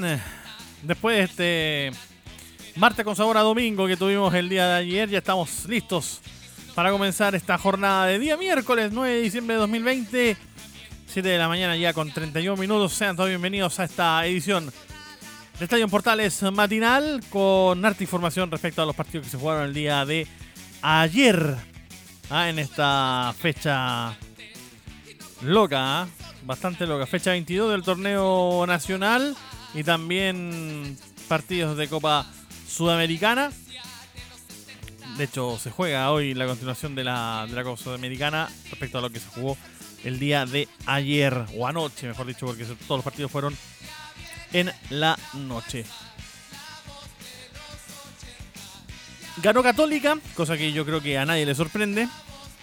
Bien, después de este martes con sabor a domingo que tuvimos el día de ayer, ya estamos listos para comenzar esta jornada de día miércoles 9 de diciembre de 2020, 7 de la mañana ya con 31 minutos. Sean todos bienvenidos a esta edición de Estadio Portales matinal con harta información respecto a los partidos que se jugaron el día de ayer ah, en esta fecha loca. ¿ah? bastante loca. Fecha 22 del torneo nacional y también partidos de Copa Sudamericana. De hecho, se juega hoy la continuación de la, de la Copa Sudamericana respecto a lo que se jugó el día de ayer, o anoche, mejor dicho, porque todos los partidos fueron en la noche. Ganó Católica, cosa que yo creo que a nadie le sorprende,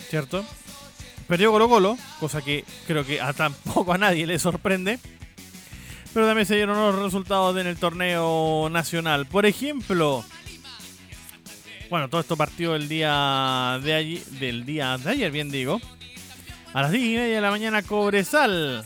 ¿cierto? Perdió Colo Colo, cosa que creo que a tampoco a nadie le sorprende. Pero también se dieron los resultados en el torneo nacional. Por ejemplo, bueno, todo esto partió el día de ayer, del día de ayer, bien digo. A las 10 y media de la mañana, Cobresal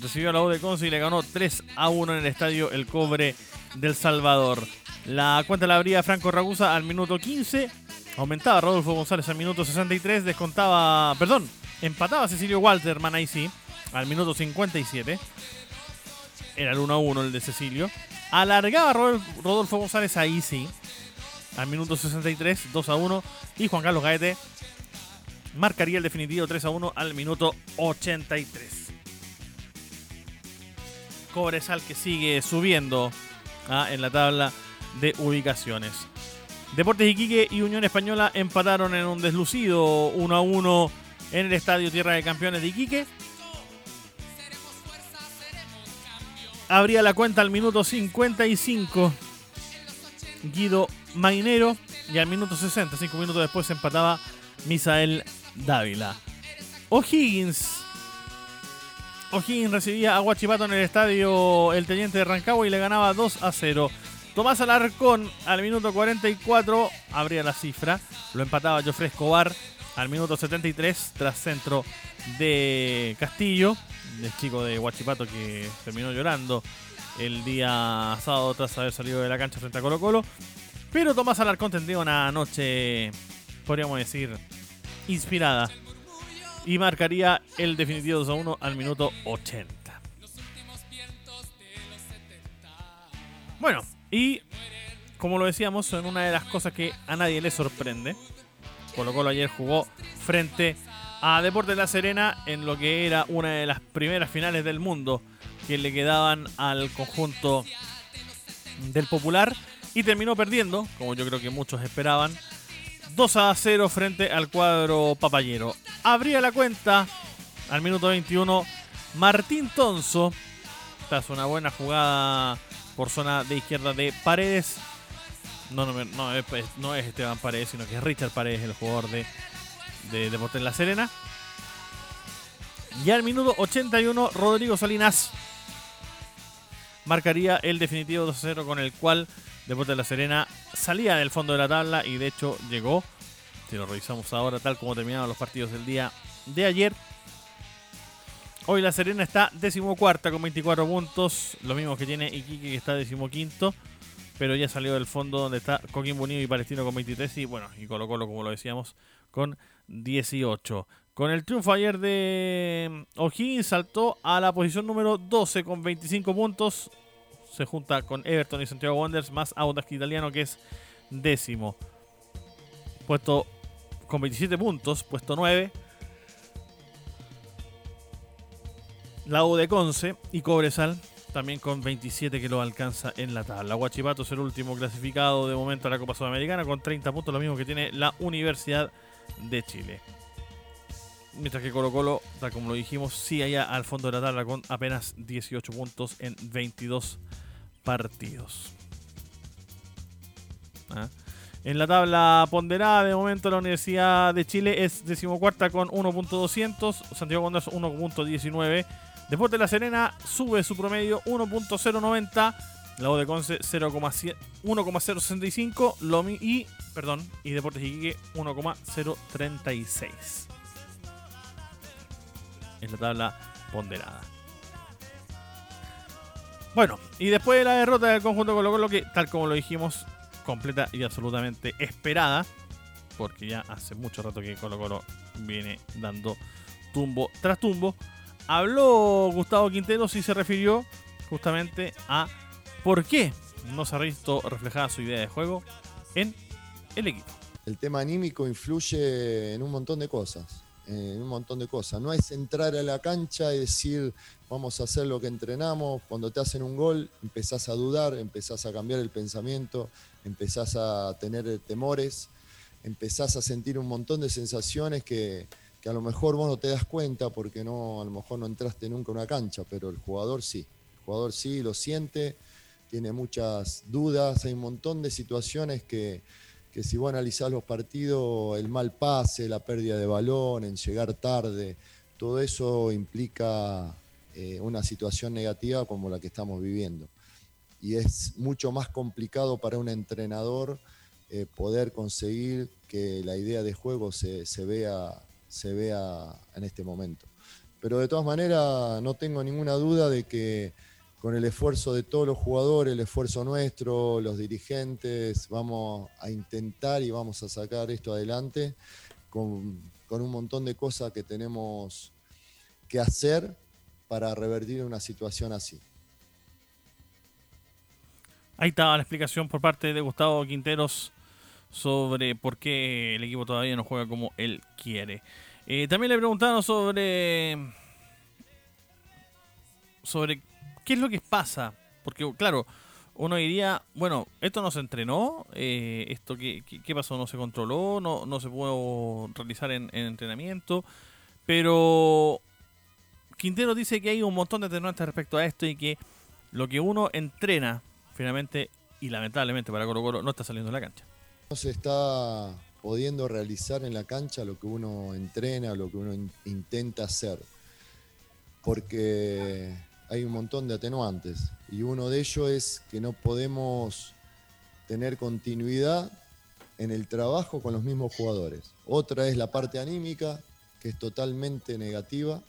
recibió a la U de Conce y le ganó 3 a 1 en el estadio El Cobre del Salvador. La cuenta la abría Franco Ragusa al minuto 15 Aumentaba Rodolfo González al minuto 63, descontaba, perdón, empataba Cecilio Walterman ahí sí, al minuto 57. Era el 1 a 1 el de Cecilio. Alargaba Rodolfo González ahí sí, al minuto 63, 2 a 1. Y Juan Carlos Gaete marcaría el definitivo 3 a 1 al minuto 83. Cobresal que sigue subiendo ah, en la tabla de ubicaciones. Deportes Iquique y Unión Española empataron en un deslucido 1 a 1 en el Estadio Tierra de Campeones de Iquique. Abría la cuenta al minuto 55 Guido Mainero y al minuto 60, 5 minutos después empataba Misael Dávila. O'Higgins. O'Higgins recibía a Guachipato en el estadio El Teniente de Rancagua y le ganaba 2 a 0. Tomás Alarcón al minuto 44 abría la cifra. Lo empataba Jofre Escobar al minuto 73 tras centro de Castillo, el chico de Huachipato que terminó llorando el día sábado tras haber salido de la cancha frente a Colo Colo. Pero Tomás Alarcón tendría una noche, podríamos decir, inspirada. Y marcaría el definitivo 2 a 1 al minuto 80. Bueno, y como lo decíamos, en una de las cosas que a nadie le sorprende. Colo Colo ayer jugó frente Deportes La Serena en lo que era una de las primeras finales del mundo que le quedaban al conjunto del Popular y terminó perdiendo, como yo creo que muchos esperaban, 2 a 0 frente al cuadro papayero. Abría la cuenta al minuto 21 Martín Tonso, tras una buena jugada por zona de izquierda de Paredes. No, no, no, no es Esteban Paredes, sino que es Richard Paredes, el jugador de, de Deportes La Serena. Y al minuto 81, Rodrigo Salinas marcaría el definitivo 2-0 con el cual Deportes La Serena salía del fondo de la tabla y de hecho llegó, si lo revisamos ahora tal como terminaron los partidos del día de ayer, Hoy La Serena está decimocuarta con 24 puntos, lo mismo que tiene Iquique que está decimoquinto, pero ya salió del fondo donde está Coquimbo Unido y Palestino con 23 y bueno, y Colo Colo como lo decíamos con 18. Con el triunfo ayer de O'Higgins saltó a la posición número 12 con 25 puntos. Se junta con Everton y Santiago Wanderers más Audax Italiano que es décimo. Puesto con 27 puntos, puesto 9 La U de Conce y Cobresal también con 27 que lo alcanza en la tabla. Guachipato es el último clasificado de momento a la Copa Sudamericana con 30 puntos, lo mismo que tiene la Universidad de Chile. Mientras que Colo Colo, tal como lo dijimos, sigue allá al fondo de la tabla con apenas 18 puntos en 22 partidos. ¿Ah? En la tabla ponderada, de momento la Universidad de Chile es decimocuarta con 1.200, Santiago Wanderers 1.19, Después de La Serena sube su promedio 1.090, la U de Conce 1.065 y, perdón, y Deportes Iquique 1.036 en la tabla ponderada. Bueno, y después de la derrota del conjunto Colo Colo, que tal como lo dijimos, completa y absolutamente esperada, porque ya hace mucho rato que Colo Colo viene dando tumbo tras tumbo, habló Gustavo Quinteros y se refirió justamente a por qué no se ha visto reflejada su idea de juego en el equipo. El tema anímico influye en un montón de cosas, en un montón de cosas. No es entrar a la cancha y decir vamos a hacer lo que entrenamos. Cuando te hacen un gol empezás a dudar, empezás a cambiar el pensamiento, empezás a tener temores, empezás a sentir un montón de sensaciones que, a lo mejor vos no te das cuenta porque no, a lo mejor no entraste nunca a una cancha, pero el jugador sí. El jugador sí lo siente, tiene muchas dudas, hay un montón de situaciones que, que si vos analizás los partidos, el mal pase, la pérdida de balón, en llegar tarde, todo eso implica eh, una situación negativa como la que estamos viviendo. Y es mucho más complicado para un entrenador eh, poder conseguir que la idea de juego se, se, vea, se vea en este momento. Pero de todas maneras, no tengo ninguna duda de que con el esfuerzo de todos los jugadores, el esfuerzo nuestro, los dirigentes, vamos a intentar y vamos a sacar esto adelante con, con un montón de cosas que tenemos que hacer para revertir una situación así. Ahí estaba la explicación por parte de Gustavo Quinteros sobre por qué el equipo todavía no juega como él quiere. Eh, también le preguntaron sobre sobre qué es lo que pasa, porque claro, uno diría, bueno, esto no se entrenó, eh, esto qué, qué, pasó, no se controló, no, no se pudo realizar en, en, entrenamiento, pero Quintero dice que hay un montón de atenuantes respecto a esto y que lo que uno entrena finalmente y lamentablemente para Colo Colo no está saliendo de la cancha. No se está pudiendo realizar en la cancha lo que uno entrena, lo que uno in intenta hacer. Porque hay un montón de atenuantes y uno de ellos es que no podemos tener continuidad en el trabajo con los mismos jugadores. Otra es la parte anímica, que es totalmente negativa.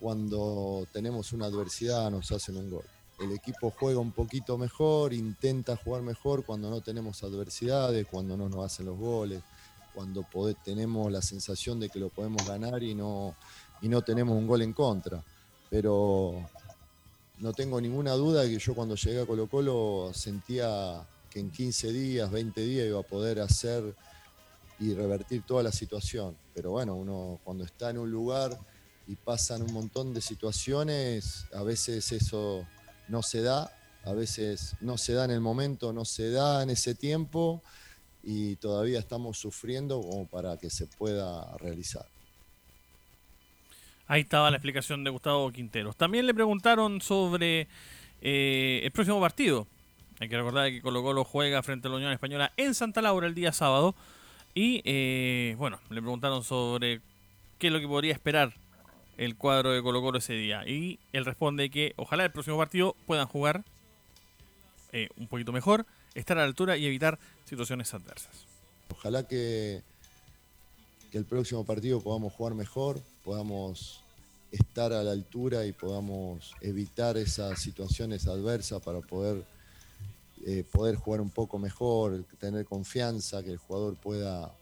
Cuando tenemos una adversidad nos hacen un gol. El equipo juega un poquito mejor, intenta jugar mejor cuando no tenemos adversidades, cuando no nos hacen los goles, cuando tenemos la sensación de que lo podemos ganar y no, y no tenemos un gol en contra pero no tengo ninguna duda de que yo cuando llegué a Colo Colo sentía que en 15 días, 20 días iba a poder hacer y revertir toda la situación. Pero bueno, uno cuando está en un lugar y pasan un montón de situaciones, a veces eso no se da, a veces no se da en el momento, no se da en ese tiempo y todavía estamos sufriendo como para que se pueda realizar. Ahí estaba la explicación de Gustavo Quinteros. También le preguntaron sobre eh, el próximo partido. Hay que recordar que Colo Colo juega frente a la Unión Española en Santa Laura el día sábado. Y eh, bueno, le preguntaron sobre qué es lo que podría esperar el cuadro de Colo Colo ese día. Y él responde que ojalá el próximo partido puedan jugar eh, un poquito mejor, estar a la altura y evitar situaciones adversas. Ojalá que, que el próximo partido podamos jugar mejor, podamos estar a la altura y podamos evitar esas situaciones adversas para poder, eh, poder jugar un poco mejor, tener confianza, que el jugador pueda,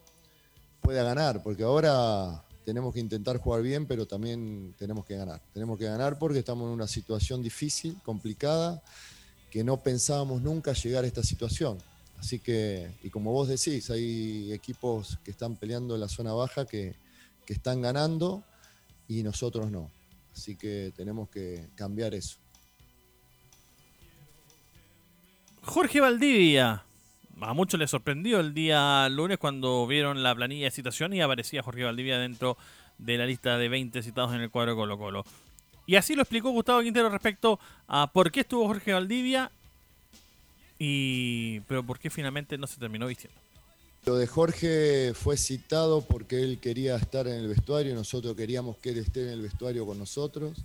pueda ganar, porque ahora tenemos que intentar jugar bien, pero también tenemos que ganar. Tenemos que ganar porque estamos en una situación difícil, complicada, que no pensábamos nunca llegar a esta situación. Así que, y como vos decís, hay equipos que están peleando en la zona baja que, que están ganando y nosotros no. Así que tenemos que cambiar eso. Jorge Valdivia. A muchos les sorprendió el día lunes cuando vieron la planilla de citación y aparecía Jorge Valdivia dentro de la lista de 20 citados en el cuadro Colo Colo. Y así lo explicó Gustavo Quintero respecto a por qué estuvo Jorge Valdivia y pero por qué finalmente no se terminó vistiendo. Lo de Jorge fue citado porque él quería estar en el vestuario, nosotros queríamos que él esté en el vestuario con nosotros.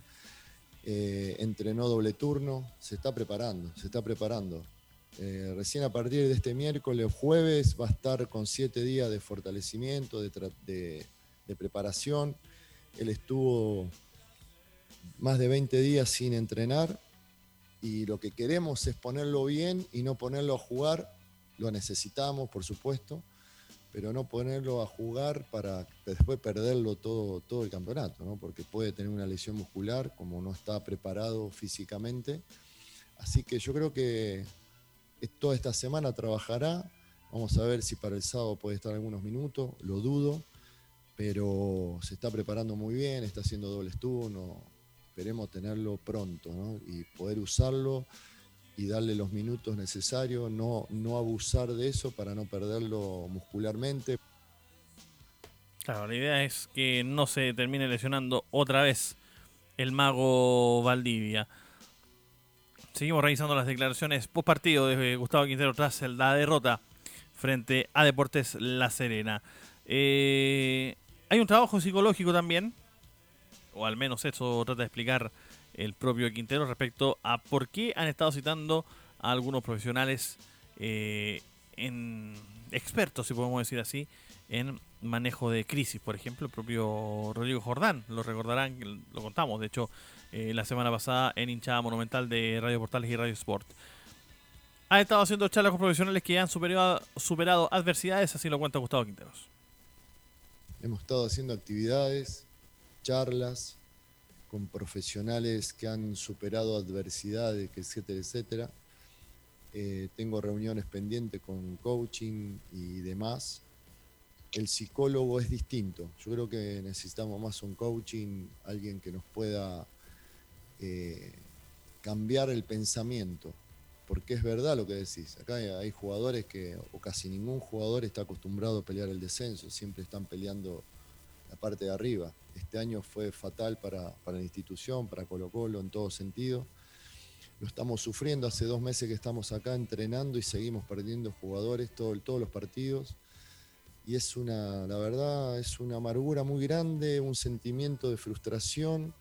Eh, entrenó doble turno, se está preparando, se está preparando. Eh, recién a partir de este miércoles, jueves, va a estar con siete días de fortalecimiento, de, de preparación. Él estuvo más de 20 días sin entrenar y lo que queremos es ponerlo bien y no ponerlo a jugar. Lo necesitamos, por supuesto, pero no ponerlo a jugar para después perderlo todo, todo el campeonato, ¿no? porque puede tener una lesión muscular como no está preparado físicamente. Así que yo creo que toda esta semana trabajará. Vamos a ver si para el sábado puede estar algunos minutos, lo dudo, pero se está preparando muy bien, está haciendo dobles turnos esperemos tenerlo pronto y poder usarlo y darle los minutos necesarios, no, no abusar de eso para no perderlo muscularmente. Claro, la idea es que no se termine lesionando otra vez el mago Valdivia. Seguimos revisando las declaraciones post partido de Gustavo Quintero tras la derrota frente a Deportes La Serena. Eh, hay un trabajo psicológico también o al menos eso trata de explicar el propio Quintero respecto a por qué han estado citando a algunos profesionales eh, expertos, si podemos decir así, en manejo de crisis. Por ejemplo, el propio Rodrigo Jordán, lo recordarán, lo contamos, de hecho, eh, la semana pasada en hinchada monumental de Radio Portales y Radio Sport. Ha estado haciendo charlas con profesionales que han superado, superado adversidades, así lo cuenta Gustavo Quinteros. Hemos estado haciendo actividades charlas con profesionales que han superado adversidades, etcétera, etcétera. Eh, tengo reuniones pendientes con coaching y demás. El psicólogo es distinto. Yo creo que necesitamos más un coaching, alguien que nos pueda eh, cambiar el pensamiento. Porque es verdad lo que decís. Acá hay jugadores que, o casi ningún jugador está acostumbrado a pelear el descenso. Siempre están peleando la parte de arriba. Este año fue fatal para, la institución, para Colo Colo en todo sentido. Lo estamos sufriendo hace dos meses que estamos acá entrenando y seguimos perdiendo jugadores todo, todos los partidos. Y es una, la verdad, es una amargura muy grande, un sentimiento de frustración,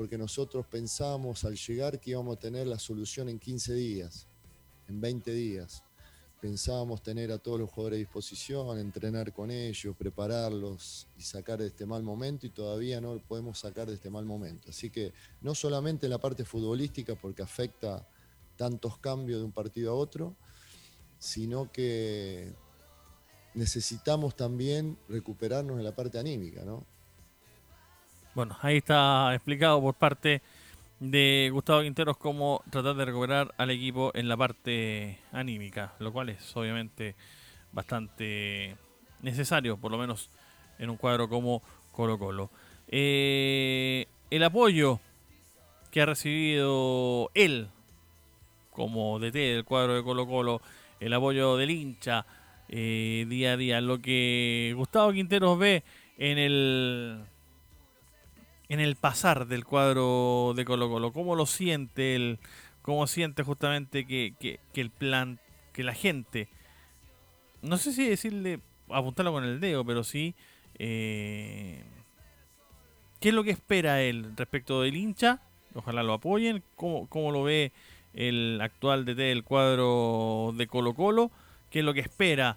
porque nosotros pensamos al llegar que íbamos a tener la solución en 15 días, en 20 días pensábamos tener a todos los jugadores a disposición, entrenar con ellos, prepararlos y sacar de este mal momento y todavía no lo podemos sacar de este mal momento. Así que no solamente la parte futbolística porque afecta tantos cambios de un partido a otro, sino que necesitamos también recuperarnos en la parte anímica, ¿no? Bueno, ahí está explicado por parte de Gustavo Quinteros cómo tratar de recuperar al equipo en la parte anímica, lo cual es obviamente bastante necesario, por lo menos en un cuadro como Colo Colo. Eh, el apoyo que ha recibido él como DT del cuadro de Colo Colo, el apoyo del hincha eh, día a día, lo que Gustavo Quinteros ve en el en el pasar del cuadro de Colo Colo? ¿Cómo lo siente él? ¿Cómo siente justamente que, el plan, que la gente, no sé si decirle, apuntarlo con el dedo, pero sí, eh, ¿qué es lo que espera él respecto del hincha? Ojalá lo apoyen. ¿Cómo, cómo lo ve el actual DT del cuadro de Colo Colo? ¿Qué es lo que espera?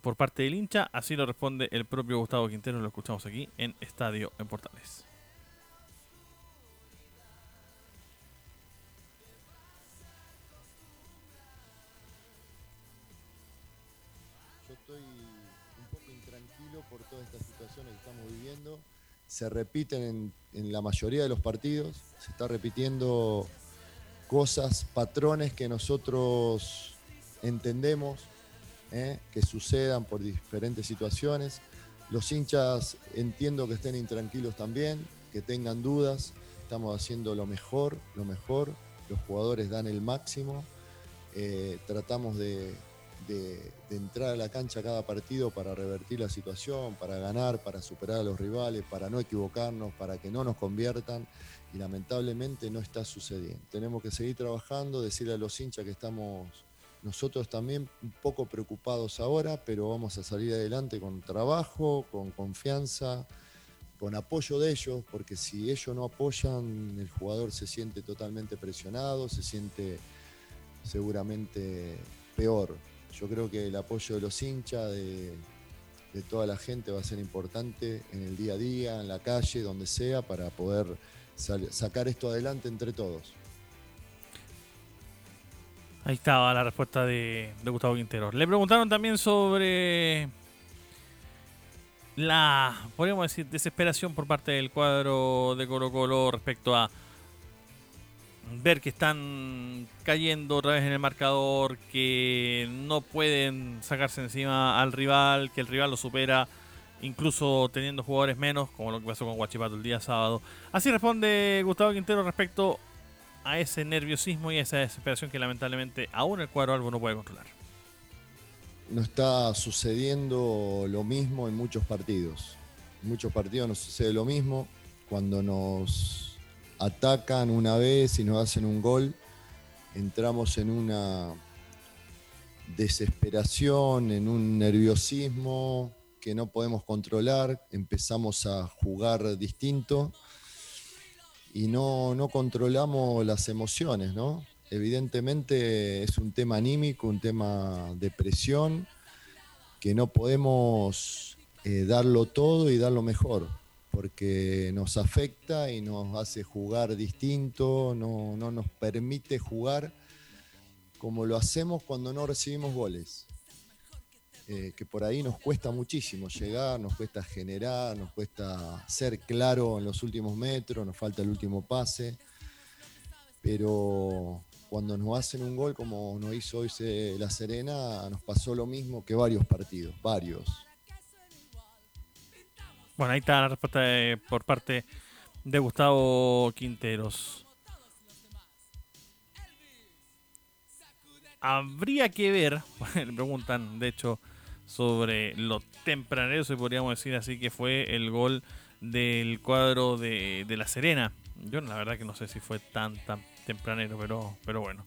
Por parte del hincha, así lo responde el propio Gustavo Quintero, lo escuchamos aquí en Estadio en Portales. Yo estoy un poco intranquilo por todas estas situaciones que estamos viviendo. Se repiten en, la mayoría de los partidos, se está repitiendo cosas, patrones que nosotros entendemos, ¿eh? que sucedan por diferentes situaciones. Los hinchas entiendo que estén intranquilos también, que tengan dudas. Estamos haciendo lo mejor, lo mejor. Los jugadores dan el máximo. Eh, tratamos de, de, entrar a la cancha cada partido para revertir la situación, para ganar, para superar a los rivales, para no equivocarnos, para que no nos conviertan y lamentablemente no está sucediendo. Tenemos que seguir trabajando, decirle a los hinchas que estamos nosotros también un poco preocupados ahora, pero vamos a salir adelante con trabajo, con confianza, con apoyo de ellos, porque si ellos no apoyan, el jugador se siente totalmente presionado, se siente seguramente peor. Yo creo que el apoyo de los hinchas, de, toda la gente va a ser importante en el día a día, en la calle, donde sea, para poder sacar esto adelante entre todos. Ahí estaba la respuesta de, Gustavo Quintero. Le preguntaron también sobre la, podríamos decir, desesperación por parte del cuadro de Colo Colo respecto a ver que están cayendo otra vez en el marcador, que no pueden sacarse encima al rival, que el rival lo supera incluso teniendo jugadores menos, como lo que pasó con Guachipato el día sábado. Así responde Gustavo Quintero respecto a ese nerviosismo y a esa desesperación que lamentablemente aún el cuadro algo no puede controlar. No está sucediendo lo mismo en muchos partidos. En muchos partidos nos sucede lo mismo. Cuando nos atacan una vez y nos hacen un gol, entramos en una desesperación, en un nerviosismo que no podemos controlar, empezamos a jugar distinto y no, no controlamos las emociones, ¿no? Evidentemente es un tema anímico, un tema de presión, que no podemos eh, darlo todo y darlo mejor porque nos afecta y nos hace jugar distinto, no, nos permite jugar como lo hacemos cuando no recibimos goles. Eh, que por ahí nos cuesta muchísimo llegar, nos cuesta generar, nos cuesta ser claro en los últimos metros, nos falta el último pase, pero cuando nos hacen un gol como nos hizo hoy La Serena, nos pasó lo mismo que varios partidos, varios. Bueno, ahí está la respuesta por parte de Gustavo Quinteros. Habría que ver, le preguntan de hecho sobre lo tempranero, si podríamos decir así, que fue el gol del cuadro de, La Serena. Yo la verdad que no sé si fue tan, tan tempranero, pero, pero bueno.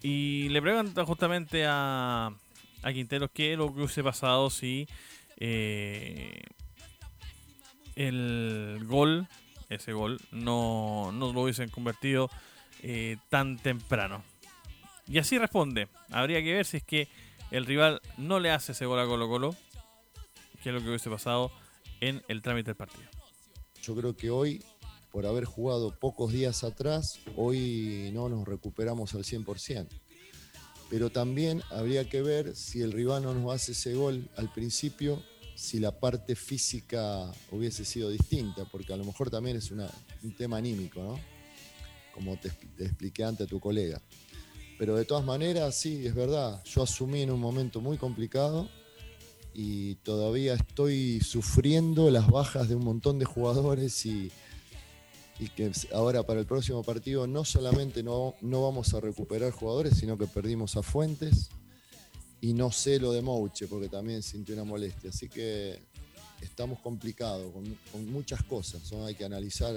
Y le preguntan justamente a, a Quinteros qué es lo que hubiese pasado si eh, el gol, ese gol, no, no lo hubiesen convertido eh, tan temprano. Y así responde. Habría que ver si es que el rival no le hace ese gol a Colo Colo, que es lo que hubiese pasado en el trámite del partido. Yo creo que hoy, por haber jugado pocos días atrás, hoy no nos recuperamos al 100%. Pero también habría que ver si el rival no nos hace ese gol al principio, si la parte física hubiese sido distinta, porque a lo mejor también es un tema anímico, ¿no? Como te, expliqué antes tu colega. Pero de todas maneras, sí, es verdad, yo asumí en un momento muy complicado y todavía estoy sufriendo las bajas de un montón de jugadores y, y que ahora para el próximo partido no solamente no, no vamos a recuperar jugadores, sino que perdimos a Fuentes, y no sé lo de Mouche, porque también sintió una molestia. Así que estamos complicados con, muchas cosas. Hay que analizar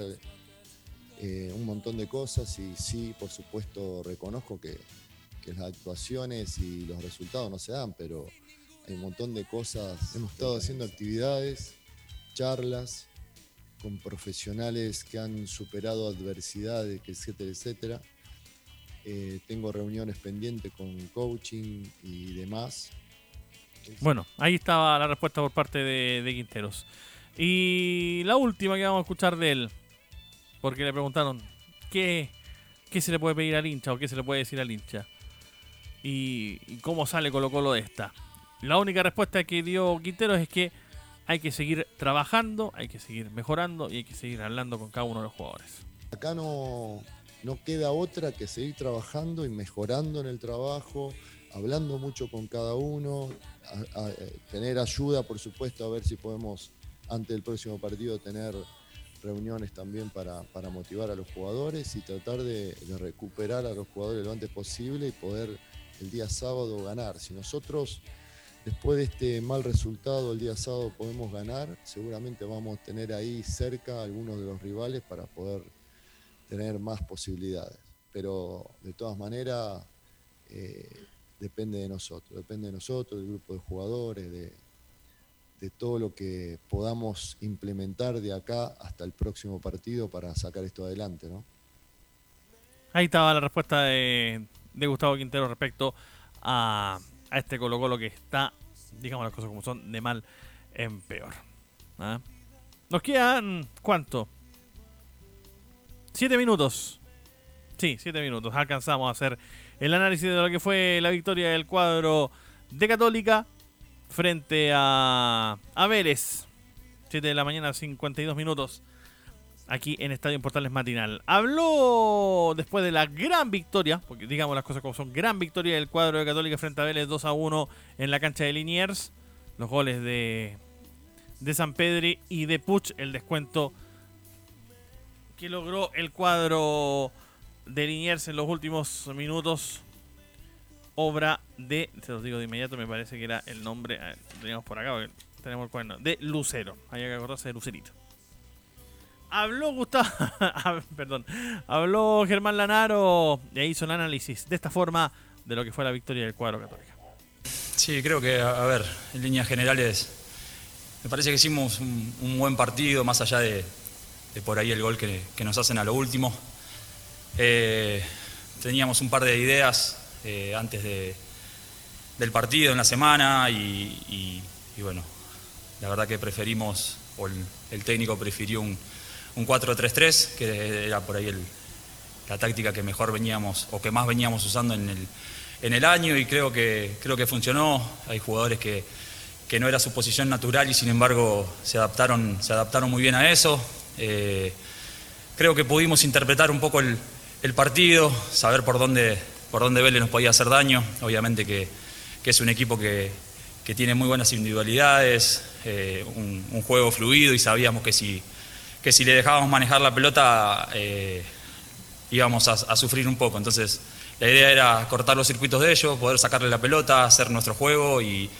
eh, un montón de cosas y sí, por supuesto, reconozco que, las actuaciones y los resultados no se dan, pero hay un montón de cosas. Hemos estado haciendo actividades, charlas con profesionales que han superado adversidades, etcétera, etcétera eh, tengo reuniones pendientes con coaching y demás. Bueno, ahí estaba la respuesta por parte de, Quinteros. Y la última que vamos a escuchar de él, porque le preguntaron qué, qué se le puede pedir al hincha o qué se le puede decir al hincha. Y, cómo sale Colo Colo de esta. La única respuesta que dio Quinteros es que hay que seguir trabajando, hay que seguir mejorando y hay que seguir hablando con cada uno de los jugadores. Acá no, no queda otra que seguir trabajando y mejorando en el trabajo, hablando mucho con cada uno, eh, tener ayuda, por supuesto, a ver si podemos, ante el próximo partido, tener reuniones también para, motivar a los jugadores y tratar de, recuperar a los jugadores lo antes posible y poder el día sábado ganar. Si nosotros después de este mal resultado el día sábado podemos ganar, seguramente vamos a tener ahí cerca algunos de los rivales para poder tener más posibilidades. Pero de todas maneras eh, depende de nosotros, depende de nosotros, del grupo de jugadores, de, de todo lo que podamos implementar de acá hasta el próximo partido para sacar esto adelante, ¿no? Ahí estaba la respuesta de, Gustavo Quintero respecto a, este Colo Colo que está, digamos las cosas como son, de mal en peor. ¿ah? Nos quedan, ¿cuánto? Siete minutos. Sí, siete minutos. Alcanzamos a hacer el análisis de lo que fue la victoria del cuadro de Católica frente a, a Vélez. 7 de la mañana, 52 minutos. Aquí en Estadio Portales Matinal. Habló después de la gran victoria, porque digamos las cosas como son, gran victoria del cuadro de Católica frente a Vélez 2 a 1 en la cancha de Liniers. Los goles de, de San Pedri y de Puch, el descuento que logró el cuadro de Liniers en los últimos minutos obra de, se los digo de inmediato, me parece que era el nombre, teníamos por acá, tenemos el cuaderno, de Lucero. Hay que acordarse de Lucerito. Habló Gustavo, perdón, habló Germán Lanaro e hizo el análisis de esta forma de lo que fue la victoria del cuadro católico. Sí, creo que, a ver, en líneas generales, me parece que hicimos un, buen partido, más allá de, por ahí el gol que, nos hacen a lo último. Eh, teníamos un par de ideas eh, antes del partido en la semana y, bueno, la verdad que preferimos, o el, técnico prefirió un, 4-3-3, que era por ahí la táctica que mejor veníamos o que más veníamos usando en el, el año y creo que, creo que funcionó. Hay jugadores que, no era su posición natural y sin embargo se adaptaron, se adaptaron muy bien a eso. Eh, creo que pudimos interpretar un poco el, el partido, saber por dónde, por dónde Vélez nos podía hacer daño. Obviamente que, es un equipo que, tiene muy buenas individualidades, eh, un, juego fluido y sabíamos que si, que si le dejábamos manejar la pelota eh, íbamos a, sufrir un poco. Entonces la idea era cortar los circuitos de ellos, poder sacarle la pelota, hacer nuestro juego y,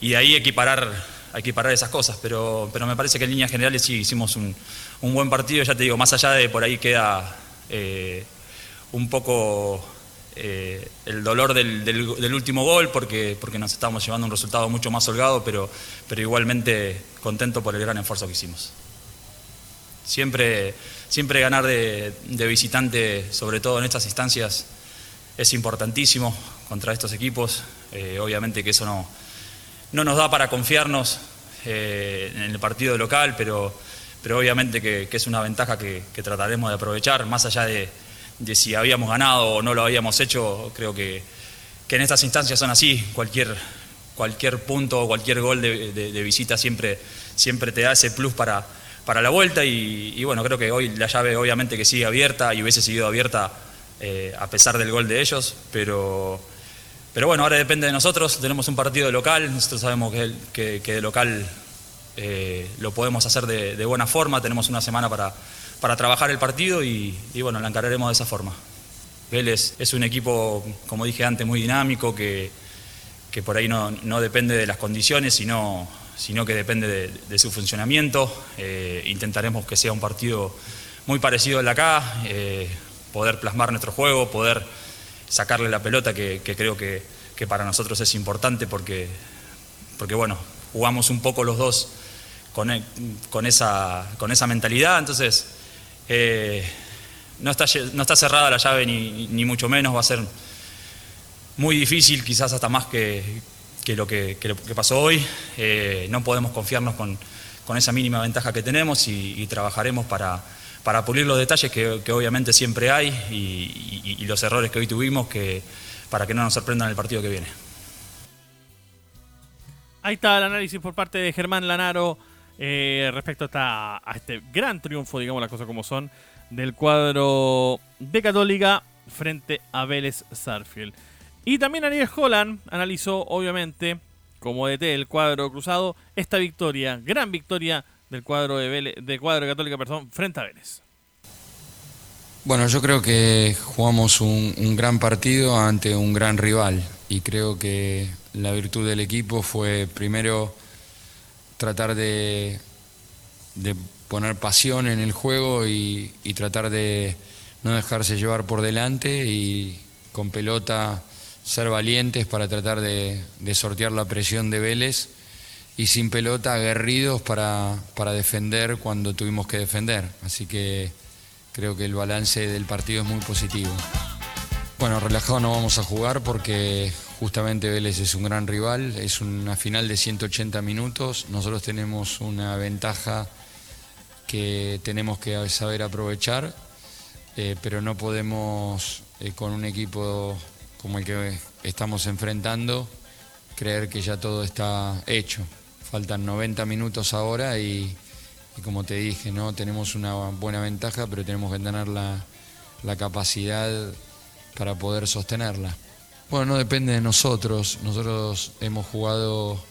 y ahí equiparar, equiparar esas cosas. Pero, pero me parece que en líneas generales sí hicimos un, buen partido, ya te digo, más allá de por ahí queda eh, un poco eh, el dolor del, último gol porque, porque nos estábamos llevando un resultado mucho más holgado, pero, pero igualmente contento por el gran esfuerzo que hicimos. Siempre, siempre ganar de, visitante, sobre todo en estas instancias, es importantísimo contra estos equipos. Eh, obviamente que eso no, no nos da para confiarnos eh, en el partido local, pero, pero obviamente que, es una ventaja que trataremos de aprovechar, más allá de, de si habíamos ganado o no lo habíamos hecho, creo que, en estas instancias son así, cualquier, cualquier punto o cualquier gol de, visita siempre, siempre te da ese plus para, para la vuelta y, bueno, creo que hoy la llave obviamente que sigue abierta y hubiese seguido abierta eh, a pesar del gol de ellos, pero, pero bueno, ahora depende de nosotros, tenemos un partido de local, nosotros sabemos que, que, de local eh, lo podemos hacer de buena forma, tenemos una semana para para trabajar el partido y, bueno, la encararemos de esa forma. Vélez es un equipo, como dije antes, muy dinámico, que, que por ahí no, no, depende de las condiciones, sino, sino que depende de, su funcionamiento. Eh, intentaremos que sea un partido muy parecido al acá, eh, poder plasmar nuestro juego, poder sacarle la pelota, que, creo que, que, para nosotros es importante porque, porque bueno, jugamos un poco los dos con, con, esa, con esa mentalidad, entonces eh, no, está, no está cerrada la llave ni, mucho menos, va a ser muy difícil, quizás hasta más que, lo, que, pasó hoy. Eh, no podemos confiarnos con, esa mínima ventaja que tenemos y, trabajaremos para, para, pulir los detalles que, obviamente siempre hay y, los errores que hoy tuvimos que, para que no nos sorprendan el partido que viene. Ahí está el análisis por parte de Germán Lanaro eh, respecto a, este gran triunfo, digamos las cosas como son, del cuadro de Católica frente a Vélez Sarfield. Y también Ariel Holland analizó, obviamente, como DT el cuadro cruzado, esta victoria, gran victoria del cuadro de, Vélez, cuadro de Católica perdón, frente a Vélez. Bueno, yo creo que jugamos un, gran partido ante un gran rival y creo que la virtud del equipo fue primero tratar de, poner pasión en el juego y, tratar de no dejarse llevar por delante y con pelota ser valientes para tratar de, sortear la presión de Vélez y sin pelota aguerridos para, para defender cuando tuvimos que defender. Así que Creo que el balance del partido es muy positivo. Bueno, relajado no vamos a jugar porque justamente Vélez es un gran rival, es una final de 180 minutos, nosotros tenemos una ventaja que tenemos que saber aprovechar, eh, pero no podemos eh, con un equipo como el que estamos enfrentando creer que ya todo está hecho. Faltan 90 minutos ahora y y como te dije, ¿no? tenemos una buena ventaja, pero tenemos que tener la, capacidad para poder sostenerla. Bueno, no depende de nosotros. Nosotros hemos jugado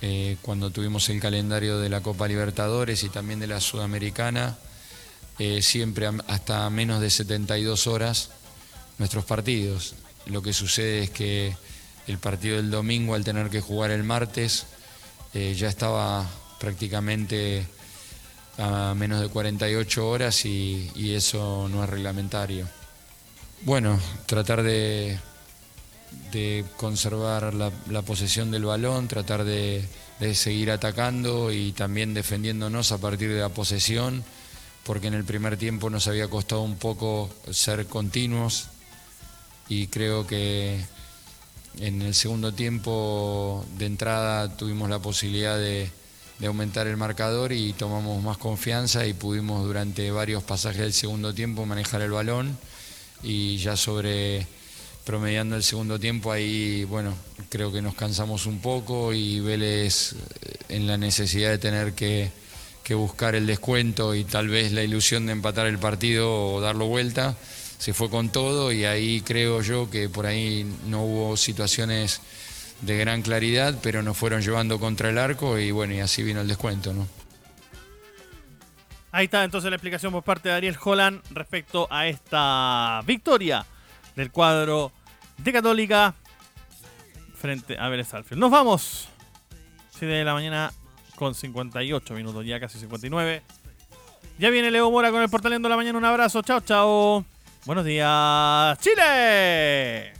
eh, cuando tuvimos el calendario de la Copa Libertadores y también de la Sudamericana, eh, siempre hasta menos de 72 horas nuestros partidos. Lo que sucede es que el partido del domingo, al tener que jugar el martes, eh, ya estaba prácticamente a menos de 48 horas y, eso no es reglamentario. Bueno, tratar de, de conservar la, posesión del balón, tratar de, seguir atacando y también defendiéndonos a partir de la posesión, porque en el primer tiempo nos había costado un poco ser continuos y creo que en el segundo tiempo de entrada tuvimos la posibilidad de, de aumentar el marcador y tomamos más confianza y pudimos durante varios pasajes del segundo tiempo manejar el balón y ya sobre promediando el segundo tiempo ahí, bueno, creo que nos cansamos un poco y Vélez eh, en la necesidad de tener que, buscar el descuento y tal vez la ilusión de empatar el partido o darlo vuelta, se fue con todo y ahí creo yo que por ahí no hubo situaciones de gran claridad, pero nos fueron llevando contra el arco y bueno, y así vino el descuento, ¿no? Ahí está entonces la explicación por parte de Ariel Holland respecto a esta victoria del cuadro de Católica frente a Vélez Alfred. Nos vamos. 7 de la mañana con 58 minutos, ya casi 59. Ya viene Leo Mora con el Portaleando de la Mañana. Un abrazo. Chao, chao. Buenos días, Chile.